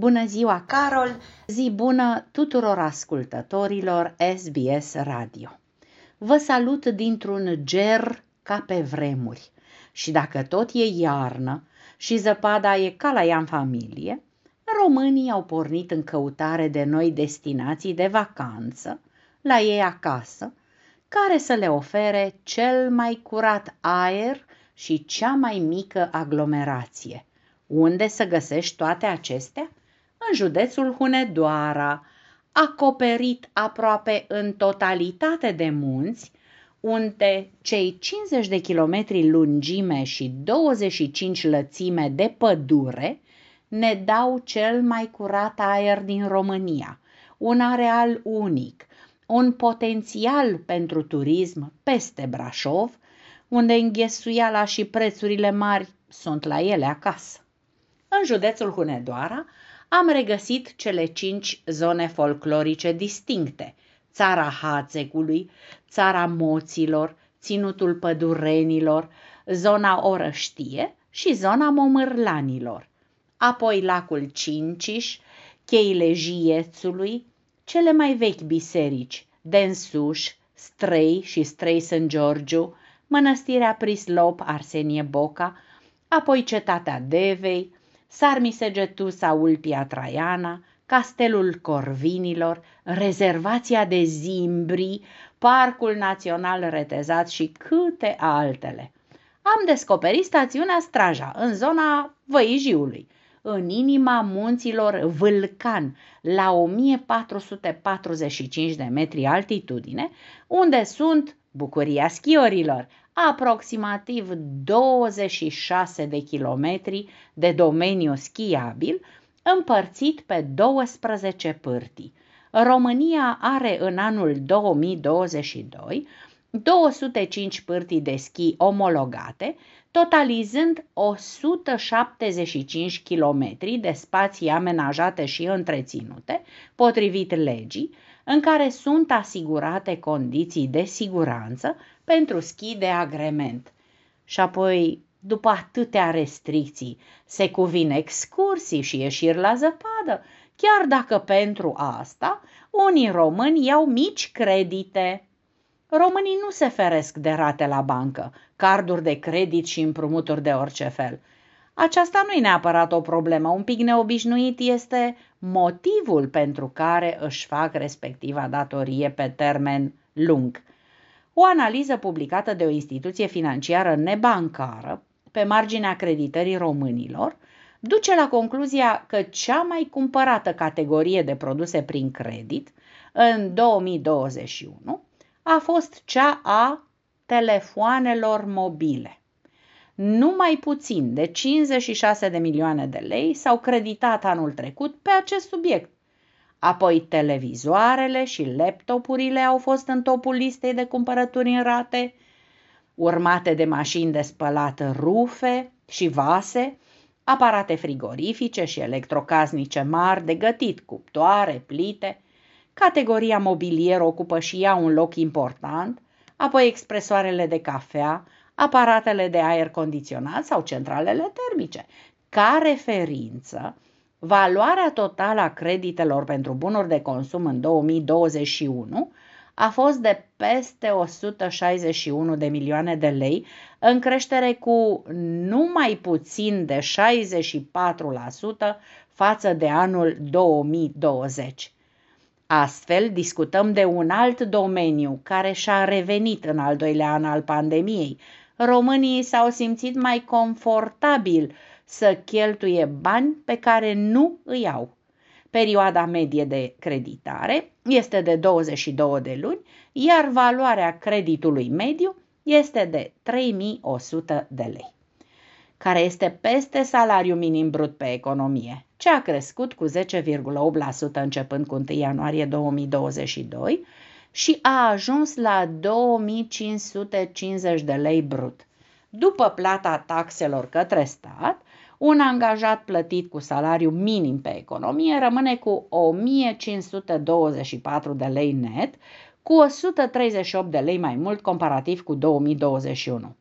Bună ziua, Carol! Zi bună tuturor ascultătorilor SBS Radio! Vă salut dintr-un ger ca pe vremuri și dacă tot e iarnă și zăpada e ca la ea în familie, românii au pornit în căutare de noi destinații de vacanță la ei acasă, care să le ofere cel mai curat aer și cea mai mică aglomerație. Unde să găsești toate acestea? În județul Hunedoara, acoperit aproape în totalitate de munți, unde cei 50 de kilometri lungime și 25 lățime de pădure ne dau cel mai curat aer din România, un areal unic, un potențial pentru turism peste Brașov, unde înghesuiala și prețurile mari sunt la ele acasă. În județul Hunedoara am regăsit cele cinci zone folclorice distincte, țara Hațegului, țara Moților, ținutul pădurenilor, zona Orăștie și zona Momârlanilor, apoi lacul Cinciș, cheile Jiețului, cele mai vechi biserici, Densuș, Strei și Strei St. Georgiu, mănăstirea Prislop Arsenie Boca, apoi cetatea Devei, Sarmisegetusa Ulpia Traiana, Castelul Corvinilor, Rezervația de Zimbri, Parcul Național Retezat și câte altele. Am descoperit stațiunea Straja, în zona Văijiului, în inima munților Vâlcan, la 1445 de metri altitudine, unde sunt bucuria schiorilor, aproximativ 26 de kilometri de domeniu schiabil, împărțit pe 12 pârtii. România are în anul 2022 205 pârtii de schi omologate, totalizând 175 km de spații amenajate și întreținute, potrivit legii, în care sunt asigurate condiții de siguranță pentru schi de agrement. Și apoi, după atâtea restricții, se cuvine excursii și ieșiri la zăpadă, chiar dacă pentru asta unii români iau mici credite. Românii nu se feresc de rate la bancă, carduri de credit și împrumuturi de orice fel. Aceasta nu e neapărat o problemă, un pic neobișnuit este motivul pentru care își fac respectiva datorie pe termen lung. O analiză publicată de o instituție financiară nebancară pe marginea creditării românilor duce la concluzia că cea mai cumpărată categorie de produse prin credit în 2021 a fost cea a telefoanelor mobile. Numai puțin de 56 de milioane de lei s-au creditat anul trecut pe acest subiect. Apoi televizoarele și laptopurile au fost în topul listei de cumpărături în rate, urmate de mașini de spălat rufe și vase, aparate frigorifice și electrocasnice mari de gătit, cuptoare, plite. Categoria mobilier ocupă și ea un loc important, apoi expresoarele de cafea, aparatele de aer condiționat sau centralele termice. Ca referință, valoarea totală a creditelor pentru bunuri de consum în 2021 a fost de peste 161 de milioane de lei, în creștere cu numai puțin de 64% față de anul 2020. Astfel, discutăm de un alt domeniu care și-a revenit în al doilea an al pandemiei. Românii s-au simțit mai confortabil să cheltuie bani pe care nu îi au. Perioada medie de creditare este de 22 de luni, iar valoarea creditului mediu este de 3100 de lei, care este peste salariul minim brut pe economie, ce a crescut cu 10,8% începând cu 1 ianuarie 2022 și a ajuns la 2550 de lei brut. După plata taxelor către stat, un angajat plătit cu salariu minim pe economie rămâne cu 1524 de lei net, cu 138 de lei mai mult comparativ cu 2021.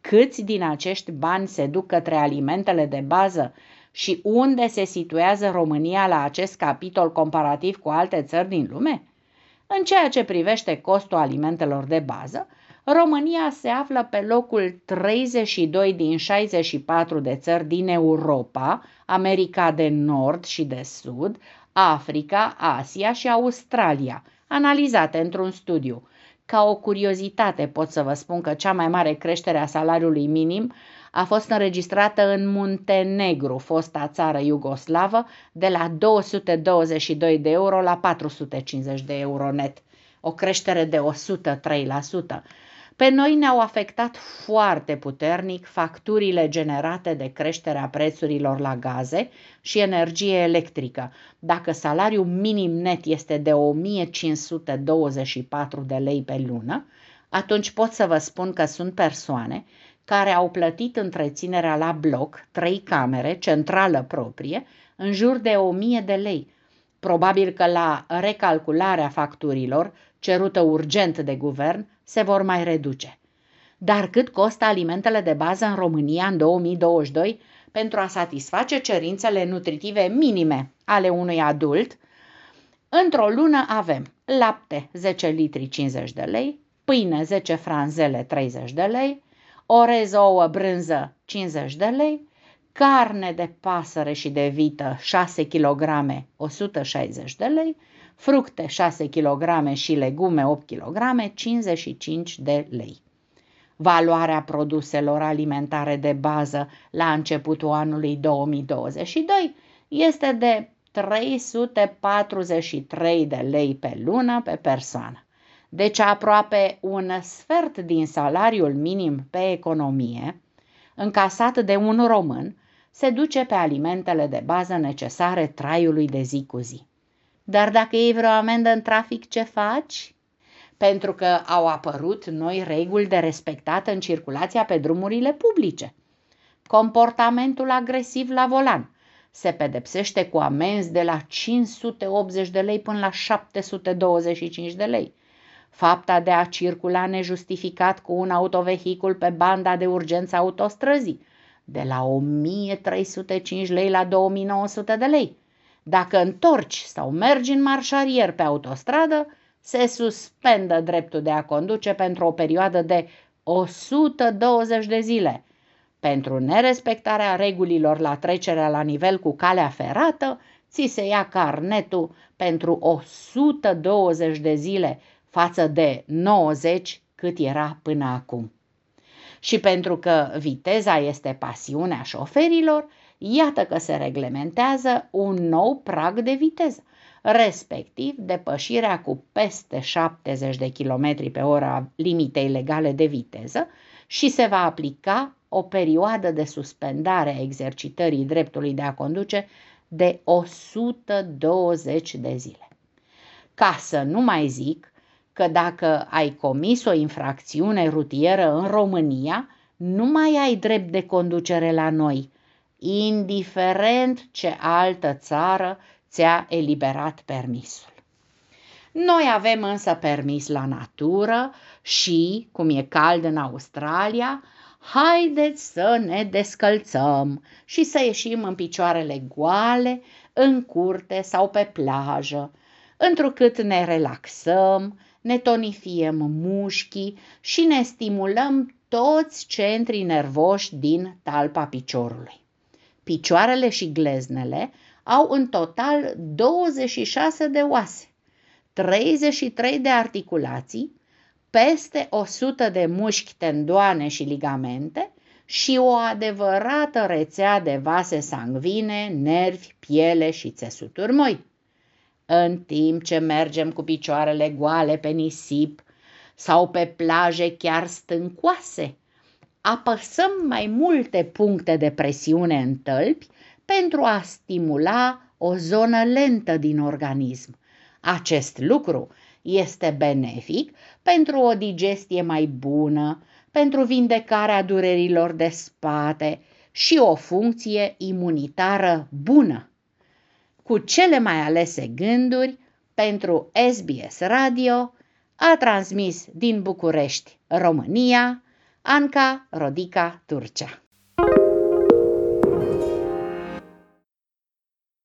Câți din acești bani se duc către alimentele de bază și unde se situează România la acest capitol comparativ cu alte țări din lume? În ceea ce privește costul alimentelor de bază, România se află pe locul 32 din 64 de țări din Europa, America de Nord și de Sud, Africa, Asia și Australia, analizate într-un studiu. Ca o curiozitate pot să vă spun că cea mai mare creștere a salariului minim a fost înregistrată în Muntenegru, fosta țară iugoslavă, de la 222 de euro la 450 de euro net, o creștere de 103%. Pe noi ne-au afectat foarte puternic facturile generate de creșterea prețurilor la gaze și energie electrică. Dacă salariul minim net este de 1524 de lei pe lună, atunci pot să vă spun că sunt persoane care au plătit întreținerea la bloc, trei camere, centrală proprie, în jur de 1000 de lei. Probabil că la recalcularea facturilor, cerută urgent de guvern, se vor mai reduce. Dar cât costă alimentele de bază în România în 2022 pentru a satisface cerințele nutritive minime ale unui adult? Într-o lună avem lapte 10 litri 50 de lei, pâine 10 franzele 30 de lei, orez ouă brânză 50 de lei, carne de pasăre și de vită 6 kg 160 de lei, fructe 6 kg și legume 8 kg 55 de lei. Valoarea produselor alimentare de bază la începutul anului 2022 este de 343 de lei pe lună pe persoană. Deci aproape un sfert din salariul minim pe economie, încasat de un român, se duce pe alimentele de bază necesare traiului de zi cu zi. Dar dacă iei vreo amendă în trafic, ce faci? Pentru că au apărut noi reguli de respectat în circulația pe drumurile publice. Comportamentul agresiv la volan se pedepsește cu amenzi de la 580 de lei până la 725 de lei. Fapta de a circula nejustificat cu un autovehicul pe banda de urgență autostrăzii, de la 1305 lei la 2900 de lei dacă întorci sau mergi în marșarier pe autostradă, se suspendă dreptul de a conduce pentru o perioadă de 120 de zile. Pentru nerespectarea regulilor la trecerea la nivel cu calea ferată, ți se ia carnetul pentru 120 de zile față de 90 cât era până acum. Și pentru că viteza este pasiunea șoferilor, Iată că se reglementează un nou prag de viteză, respectiv depășirea cu peste 70 de km pe oră a limitei legale de viteză și se va aplica o perioadă de suspendare a exercitării dreptului de a conduce de 120 de zile. Ca să nu mai zic că dacă ai comis o infracțiune rutieră în România, nu mai ai drept de conducere la noi, indiferent ce altă țară ți-a eliberat permisul. Noi avem însă permis la natură și, cum e cald în Australia, haideți să ne descălțăm și să ieșim în picioarele goale, în curte sau pe plajă, întrucât ne relaxăm, ne tonifiem mușchii și ne stimulăm toți centrii nervoși din talpa piciorului. Picioarele și gleznele au în total 26 de oase, 33 de articulații, peste 100 de mușchi, tendoane și ligamente și o adevărată rețea de vase sangvine, nervi, piele și țesuturi moi. În timp ce mergem cu picioarele goale pe nisip sau pe plaje chiar stâncoase, apăsăm mai multe puncte de presiune în tălpi pentru a stimula o zonă lentă din organism. Acest lucru este benefic pentru o digestie mai bună, pentru vindecarea durerilor de spate și o funcție imunitară bună. Cu cele mai alese gânduri, pentru SBS Radio, a transmis din București, România, Anca Rodica Turcea